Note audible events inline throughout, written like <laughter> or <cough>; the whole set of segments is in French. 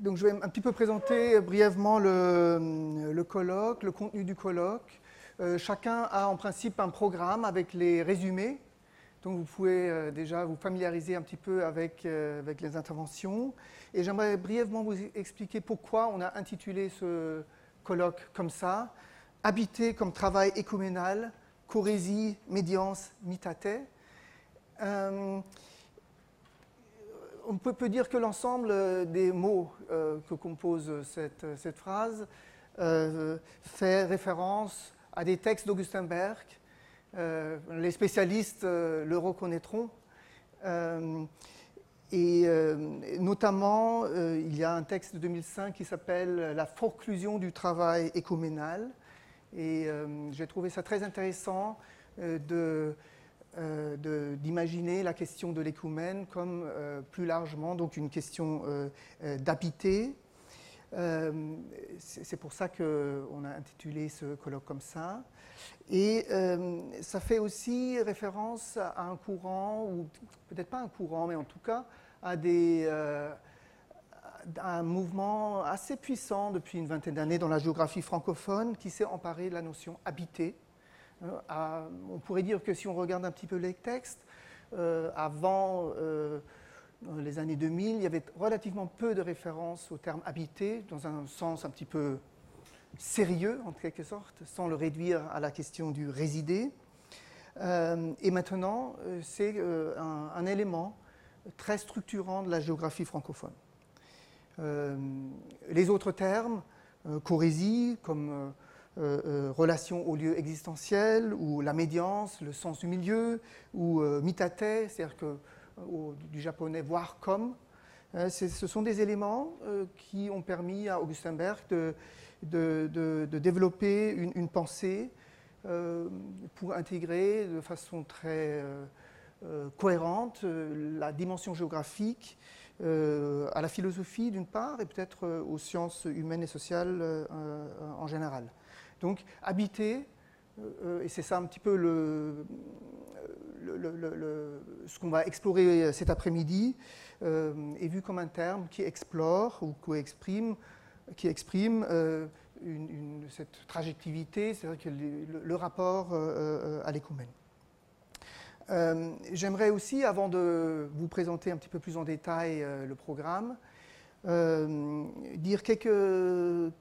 donc je vais un petit peu présenter brièvement le, colloque, le contenu du colloque. Euh, chacun a en principe un programme avec les résumés. Donc vous pouvez euh, déjà vous familiariser un petit peu avec, euh, avec les interventions. Et j'aimerais brièvement vous expliquer pourquoi on a intitulé ce colloque comme ça. Habiter comme travail écuménal, corésie, médiance, mitate on peut, dire que l'ensemble euh, des mots euh, que compose cette, phrase euh, fait référence à des textes d'Augustin Berg. les spécialistes le reconnaîtront. et notamment, il y a un texte de 2005 qui s'appelle La forclusion du travail écoménal. Et j'ai trouvé ça très intéressant de d'imaginer la question de l'écoumène comme euh, plus largement donc une question euh, d'habiter. C'est pour ça qu'on a intitulé ce colloque comme ça. Et ça fait aussi référence à un courant, ou peut-être pas un courant, mais en tout cas à des, un mouvement assez puissant depuis une vingtaine d'années dans la géographie francophone qui s'est emparé de la notion habiter euh, on pourrait dire que si on regarde un petit peu les textes, euh, avant euh, les années 2000, il y avait relativement peu de références au terme habité, dans un sens un petit peu sérieux, en quelque sorte, sans le réduire à la question du résider. et maintenant, c'est un, élément très structurant de la géographie francophone. les autres termes, corésie, comme euh, euh, relation au lieu existentiel, ou la médiance, le sens du milieu, ou euh, mitate, c'est-à-dire que du japonais voir comme. ce sont des éléments qui ont permis à Augustin Berg de, développer une, pensée pour intégrer de façon très cohérente la dimension géographique à la philosophie d'une part et peut-être aux sciences humaines et sociales en général. Donc habiter, euh, euh, et c'est ça un petit peu ce qu'on va explorer cet après-midi, euh, est vu comme un terme qui explore ou qui exprime, qui exprime cette trajectivité, c'est-à-dire le, rapport à l'écoumène. J'aimerais aussi, avant de vous présenter un petit peu plus en détail le programme, dire quelques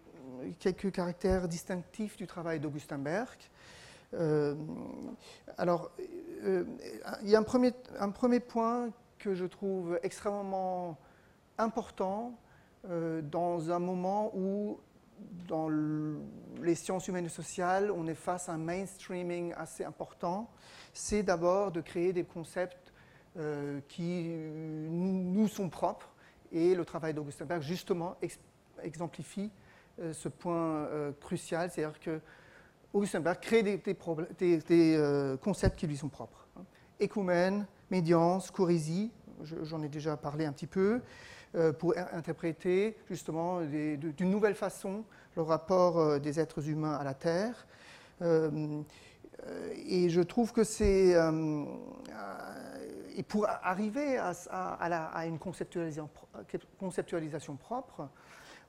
quelques caractères distinctifs du travail d'Augustin Berg. Euh, alors, euh, il y a un premier, point que je trouve extrêmement important euh, dans un moment où, dans les sciences humaines et sociales, on est face à un mainstreaming assez important, c'est d'abord de créer des concepts qui nous sont propres. Et le travail d'Augustin Berg, justement, exemplifie ce point euh, crucial, c'est-à-dire que Augustin Berg crée des, euh, concepts qui lui sont propres. Hein. Écoumène, médiance, corésie, j'en ai déjà parlé un petit peu, pour interpréter justement d'une nouvelle façon le rapport des êtres humains à la Terre. et je trouve que c'est. et pour arriver à, une conceptualisation propre,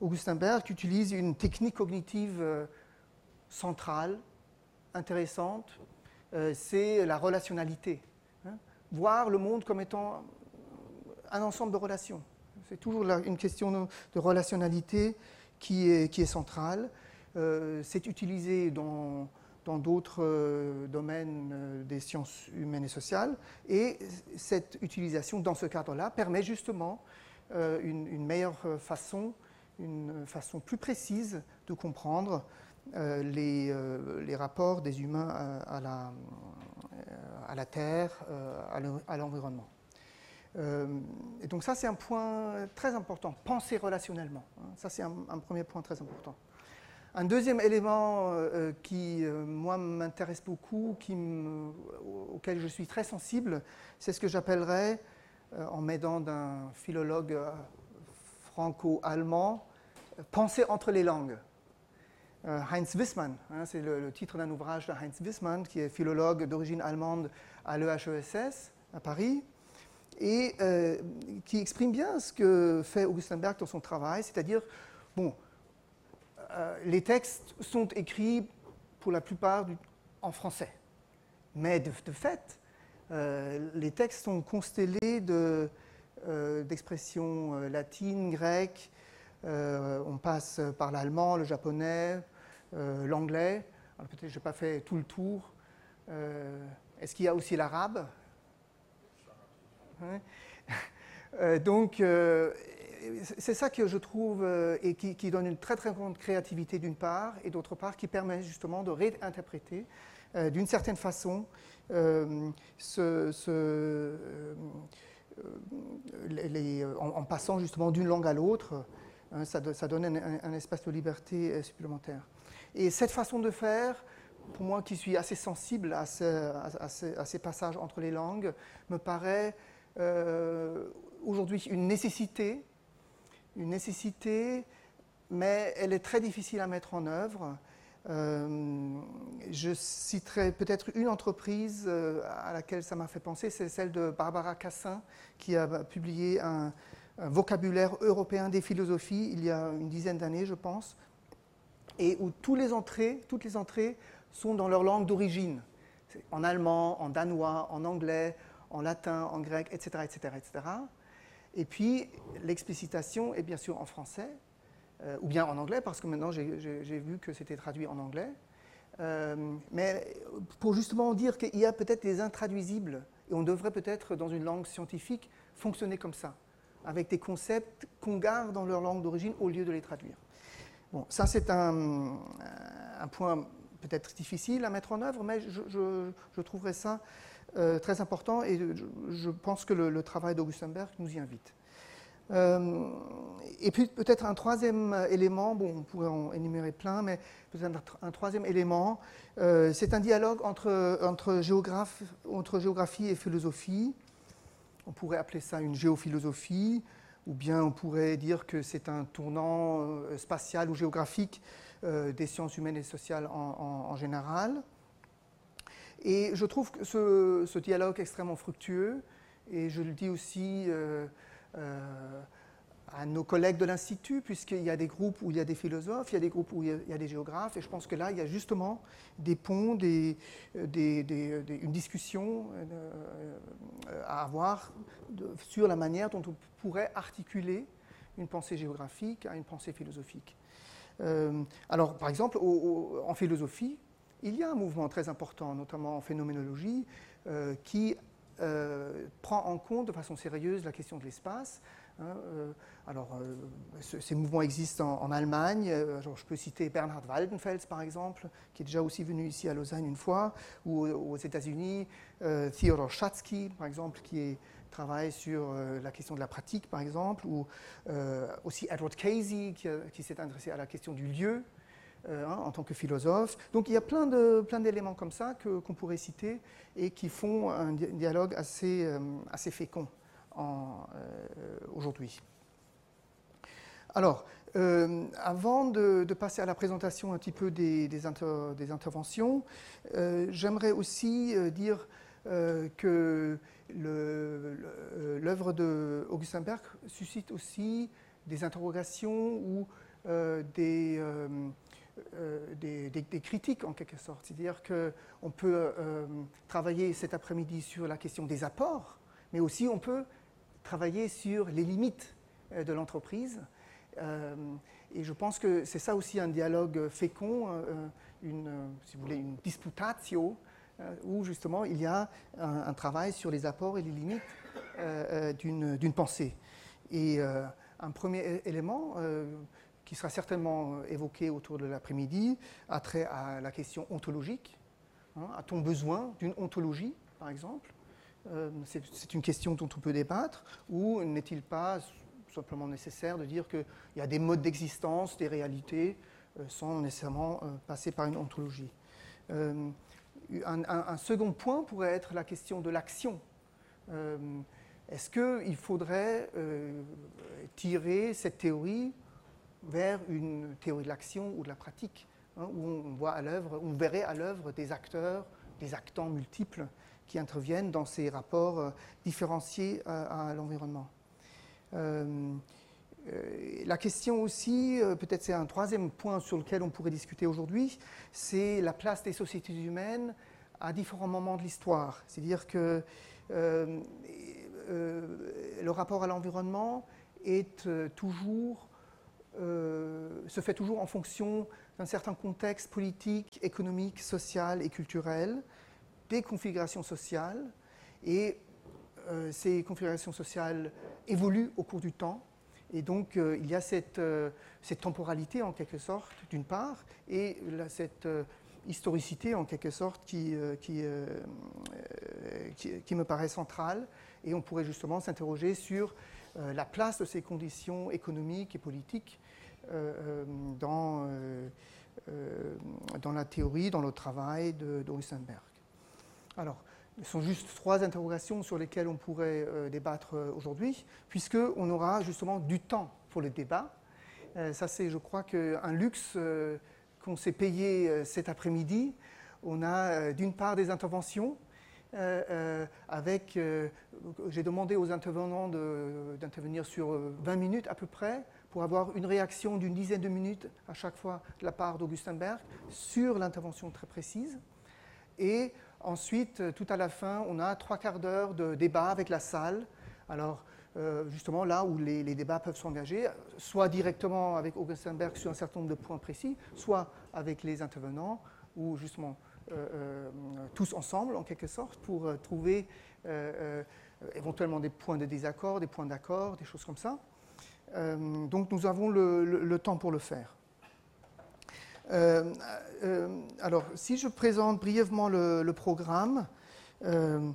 Augustin Berg utilise une technique cognitive euh, centrale, intéressante, euh, c'est la relationnalité. Hein. Voir le monde comme étant un ensemble de relations. C'est toujours une question de relationnalité qui est, qui est centrale. Euh, c'est utilisé dans dans d'autres domaines des sciences humaines et sociales. Et cette utilisation, dans ce cadre-là, permet justement une, une, meilleure façon une façon plus précise de comprendre euh, euh, les, rapports des humains à, la, à la, Terre, euh, à l'environnement. et donc ça, c'est un point très important, penser relationnellement. Hein. ça, c'est un, premier point très important. Un deuxième élément qui, moi, m'intéresse beaucoup, qui auquel je suis très sensible, c'est ce que j'appellerais, en m'aidant d'un philologue franco-allemand, Penser entre les langues. Euh, Heinz Wissmann, hein, c'est le, titre d'un ouvrage de Heinz Wissmann, qui est philologue d'origine allemande à l'EHESS à Paris. et qui exprime bien ce que fait Augustin Berg dans son travail, c'est-à-dire, bon, les textes sont écrits pour la plupart en français, mais de, fait, les textes sont constellés d'expressions latines, grecques, on passe par l'allemand, le japonais, l'anglais. Peut-être je n'ai pas fait tout le tour. Euh, est-ce qu'il y a aussi l'arabe? <laughs> Euh, Donc, euh, c'est ça que je trouve et qui, donne une très très grande créativité d'une part, et d'autre part qui permet justement de réinterpréter d'une certaine façon en, passant justement d'une langue à l'autre. Hein, ça, donne un, espace de liberté supplémentaire. Et cette façon de faire, pour moi qui suis assez sensible à, ces passages entre les langues, me paraît euh, aujourd'hui une nécessité, une nécessité, mais elle est très difficile à mettre en œuvre. Euh, je citerai peut-être une entreprise euh, à laquelle ça m'a fait penser, c'est celle de Barbara Cassin, qui a publié un vocabulaire européen des philosophies il y a une dizaine d'années, je pense, et où tous les entrées, toutes les entrées sont dans leur langue d'origine, en allemand, en danois, en anglais, en latin, en grec, etc. etc., etc. Et puis l'explicitation est bien sûr en français, euh, ou bien en anglais, parce que maintenant j'ai vu que c'était traduit en anglais. Euh, mais pour justement dire qu'il y a peut-être des intraduisibles, et on devrait peut-être, dans une langue scientifique, fonctionner comme ça, avec des concepts qu'on garde dans leur langue d'origine au lieu de les traduire. Bon, ça c'est un, point peut-être difficile à mettre en œuvre, mais je, trouverais ça euh, très important et je, pense que le, travail d'Augustin Berg nous y invite. Euh, et puis peut-être un troisième élément, bon, on pourrait en énumérer plein, mais peut-être un, troisième élément, euh, c'est un dialogue entre géographie et philosophie. On pourrait appeler ça une géophilosophie, ou bien on pourrait dire que c'est un tournant euh, spatial ou géographique euh, des sciences humaines et sociales en, général. Et je trouve ce, dialogue extrêmement fructueux, et je le dis aussi euh, à nos collègues de l'Institut, puisqu'il y a des groupes où il y a des philosophes, il y a des groupes où il y a, des géographes, et je pense que là, il y a justement des ponts, des, une discussion euh, à avoir sur la manière dont on pourrait articuler une pensée géographique à une pensée philosophique. Euh, alors, par exemple, en philosophie, il y a un mouvement très important, notamment en phénoménologie, euh, qui prend en compte de façon sérieuse la question de l'espace, euh, alors, euh, ces mouvements existent en, Allemagne. Euh, je peux citer Bernhard Waldenfels, par exemple, qui est déjà aussi venu ici à Lausanne une fois, ou aux États-Unis, Theodor Schatzky, par exemple, qui travaille sur la question de la pratique, par exemple, ou aussi Edward Casey, qui, s'est intéressé à la question du lieu. Hein, en tant que philosophe. Donc il y a plein d'éléments plein comme ça qu'on pourrait citer et qui font un dialogue assez, assez fécond. Euh, aujourd'hui. Alors, euh, avant de, passer à la présentation un petit peu des, des, interventions, euh, j'aimerais aussi dire que l'œuvre de Augustin Berg suscite aussi des interrogations ou des, des, des, critiques en quelque sorte. C'est-à-dire qu'on peut travailler cet après-midi sur la question des apports, mais aussi on peut travailler sur les limites euh, de l'entreprise. Euh, et je pense que c'est ça aussi un dialogue fécond, euh, une, si vous voulez, une disputatio, où justement il y a un, travail sur les apports et les limites d'une pensée. Et un premier élément qui sera certainement évoqué autour de l'après-midi a trait à la question ontologique. Hein, A-t-on besoin d'une ontologie, par exemple? C'est une question dont on peut débattre, ou n'est-il pas simplement nécessaire de dire qu'il y a des modes d'existence, des réalités, euh, sans nécessairement euh, passer par une ontologie un, second point pourrait être la question de l'action. Est-ce qu'il faudrait tirer cette théorie vers une théorie de l'action ou de la pratique, hein, où on, on verrait à l'œuvre des acteurs, des actants multiples qui interviennent dans ces rapports différenciés à, l'environnement. la question aussi, peut-être c'est un troisième point sur lequel on pourrait discuter aujourd'hui, c'est la place des sociétés humaines à différents moments de l'histoire. C'est-à-dire que le rapport à l'environnement euh, se fait toujours en fonction d'un certain contexte politique, économique, social et culturel, des configurations sociales, et euh, ces configurations sociales évoluent au cours du temps, et donc euh, il y a cette, cette, temporalité en quelque sorte, d'une part, et cette historicité en quelque sorte qui, me paraît centrale, et on pourrait justement s'interroger sur la place de ces conditions économiques et politiques euh, euh, dans, euh, la théorie, dans le travail de, Berg. Alors, ce sont juste trois interrogations sur lesquelles on pourrait débattre aujourd'hui, puisqu'on aura justement du temps pour le débat. ça, c'est, je crois, un luxe qu'on s'est payé cet après-midi. On a d'une part des interventions avec, j'ai demandé aux intervenants d'intervenir sur 20 minutes à peu près, pour avoir une réaction d'une dizaine de minutes à chaque fois de la part d'Augustin Berg sur l'intervention très précise. Et ensuite, tout à la fin, on a trois quarts d'heure de débat avec la salle. Alors, euh, justement, là où les, débats peuvent s'engager, soit directement avec Augustin Berg sur un certain nombre de points précis, soit avec les intervenants, ou justement euh, euh, tous ensemble, en quelque sorte, pour trouver éventuellement des points de désaccord, des points d'accord, des choses comme ça. Euh, donc nous avons le, temps pour le faire. Euh, euh, alors, si je présente brièvement le, programme, on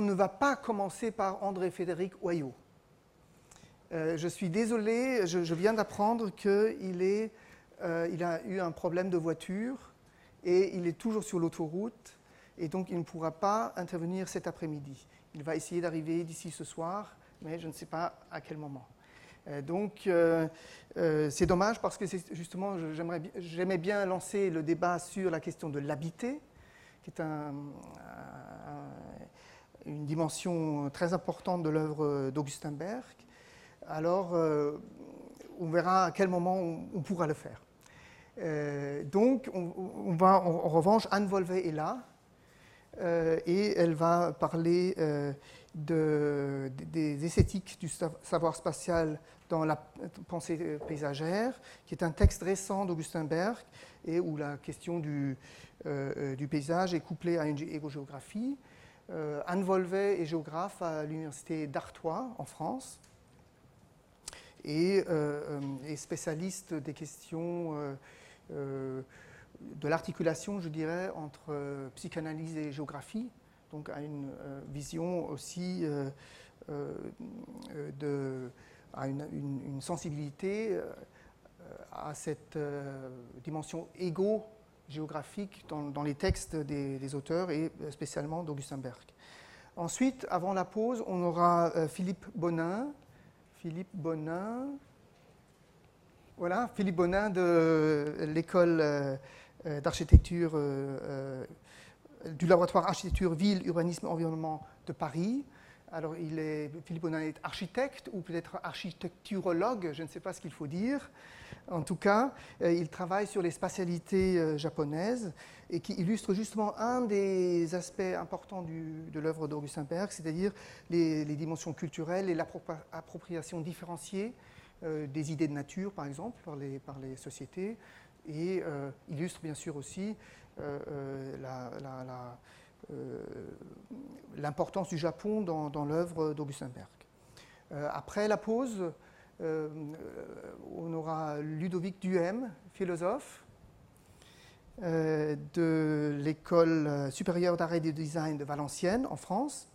ne va pas commencer par André-Frédéric Hoyot. je suis désolé, je, viens d'apprendre qu'il il a eu un problème de voiture et il est toujours sur l'autoroute et donc il ne pourra pas intervenir cet après-midi. Il va essayer d'arriver d'ici ce soir, mais je ne sais pas à quel moment. Euh, donc, euh, euh, c'est dommage parce que justement, j'aimais bien lancer le débat sur la question de l'habité, qui est une dimension très importante de l'œuvre d'Augustin Berg. Alors, on verra à quel moment on, pourra le faire. donc, on, va, en, revanche, Anne Volvé est là, et elle va parler de, des esthétiques du savoir spatial dans la pensée paysagère, qui est un texte récent d'Augustin Berg, et où la question du, euh, euh, du paysage est couplée à une égogéographie. Euh, Anne Volvet est géographe à l'université d'Artois, en France, et est spécialiste des questions de l'articulation, je dirais, entre psychanalyse et géographie, donc à une vision aussi de à une, sensibilité euh, à cette euh, dimension égo-géographique dans, les textes des, auteurs et spécialement d'Augustin Berg. Ensuite, avant la pause, on aura euh, Philippe Bonin. Philippe Bonin. Voilà, Philippe Bonin de l'école d'architecture du laboratoire architecture, ville, urbanisme, environnement de Paris. Alors, il est, Philippe Bonin est architecte ou peut-être architecturologue, je ne sais pas ce qu'il faut dire. En tout cas, euh, il travaille sur les spatialités euh, japonaises et qui illustre justement un des aspects importants de l'œuvre d'Augustin Berg, c'est-à-dire les, dimensions culturelles et l'appropriation différenciée euh, des idées de nature, par exemple, par les, par les sociétés, et illustre bien sûr aussi la euh, l'importance du Japon dans, l'œuvre d'Augustin Berg. Euh, après la pause, euh, on aura Ludovic Duhem, philosophe de l'école supérieure d'art et de design de Valenciennes en France.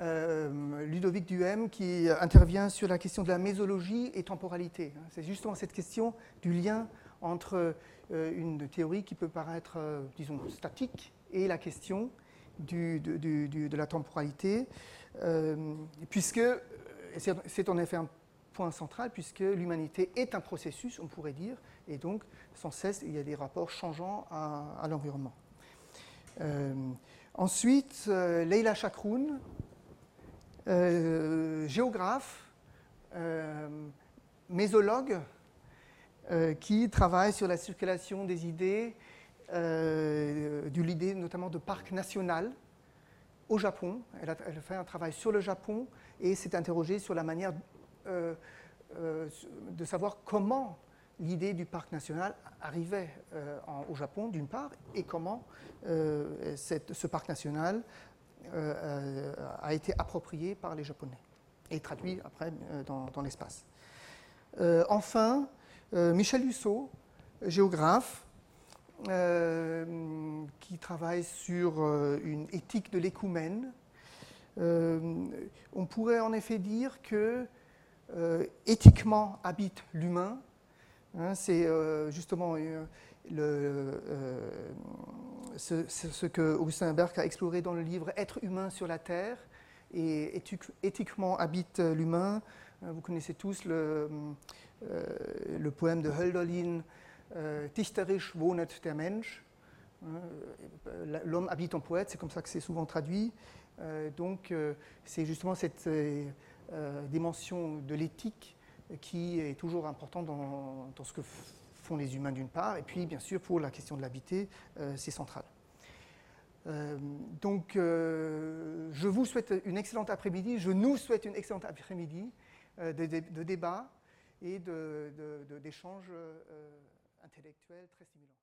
Ludovic Duhem qui intervient sur la question de la mésologie et temporalité. C'est justement cette question du lien entre une théorie qui peut paraître, disons, statique et la question de la temporalité, euh, puisque c'est en effet un point central, puisque l'humanité est un processus, on pourrait dire, et donc sans cesse il y a des rapports changeants à, l'environnement. ensuite, Leila Chakroun, géographe, mésologue, qui travaille sur la circulation des idées, de l'idée notamment de parc national au Japon. Elle a, fait un travail sur le Japon et s'est interrogée sur la manière de savoir comment l'idée du parc national arrivait euh, au Japon, d'une part, et comment euh, ce parc national euh, a été approprié par les Japonais et traduit après dans, l'espace. enfin, Michel Husseau, géographe, qui travaille sur une éthique de l'écoumène. on pourrait en effet dire que éthiquement habite l'humain, Hein, c'est euh, justement euh, euh, ce, que Augustin Berg a exploré dans le livre Être humain sur la Terre et éthiquement habite l'humain. Vous connaissez tous le, le poème de Hölderlin, Dichterisch wohnet der Mensch. L'homme habite en poète, c'est comme ça que c'est souvent traduit. donc c'est justement cette dimension de l'éthique qui est toujours important dans, ce que les humains d'une part, et puis bien sûr pour la question de l'habiter, euh, c'est central. Euh, donc euh, je vous souhaite une excellente après-midi, je nous souhaite une excellente après-midi de, de, débat et d'échanges intellectuels très stimulants.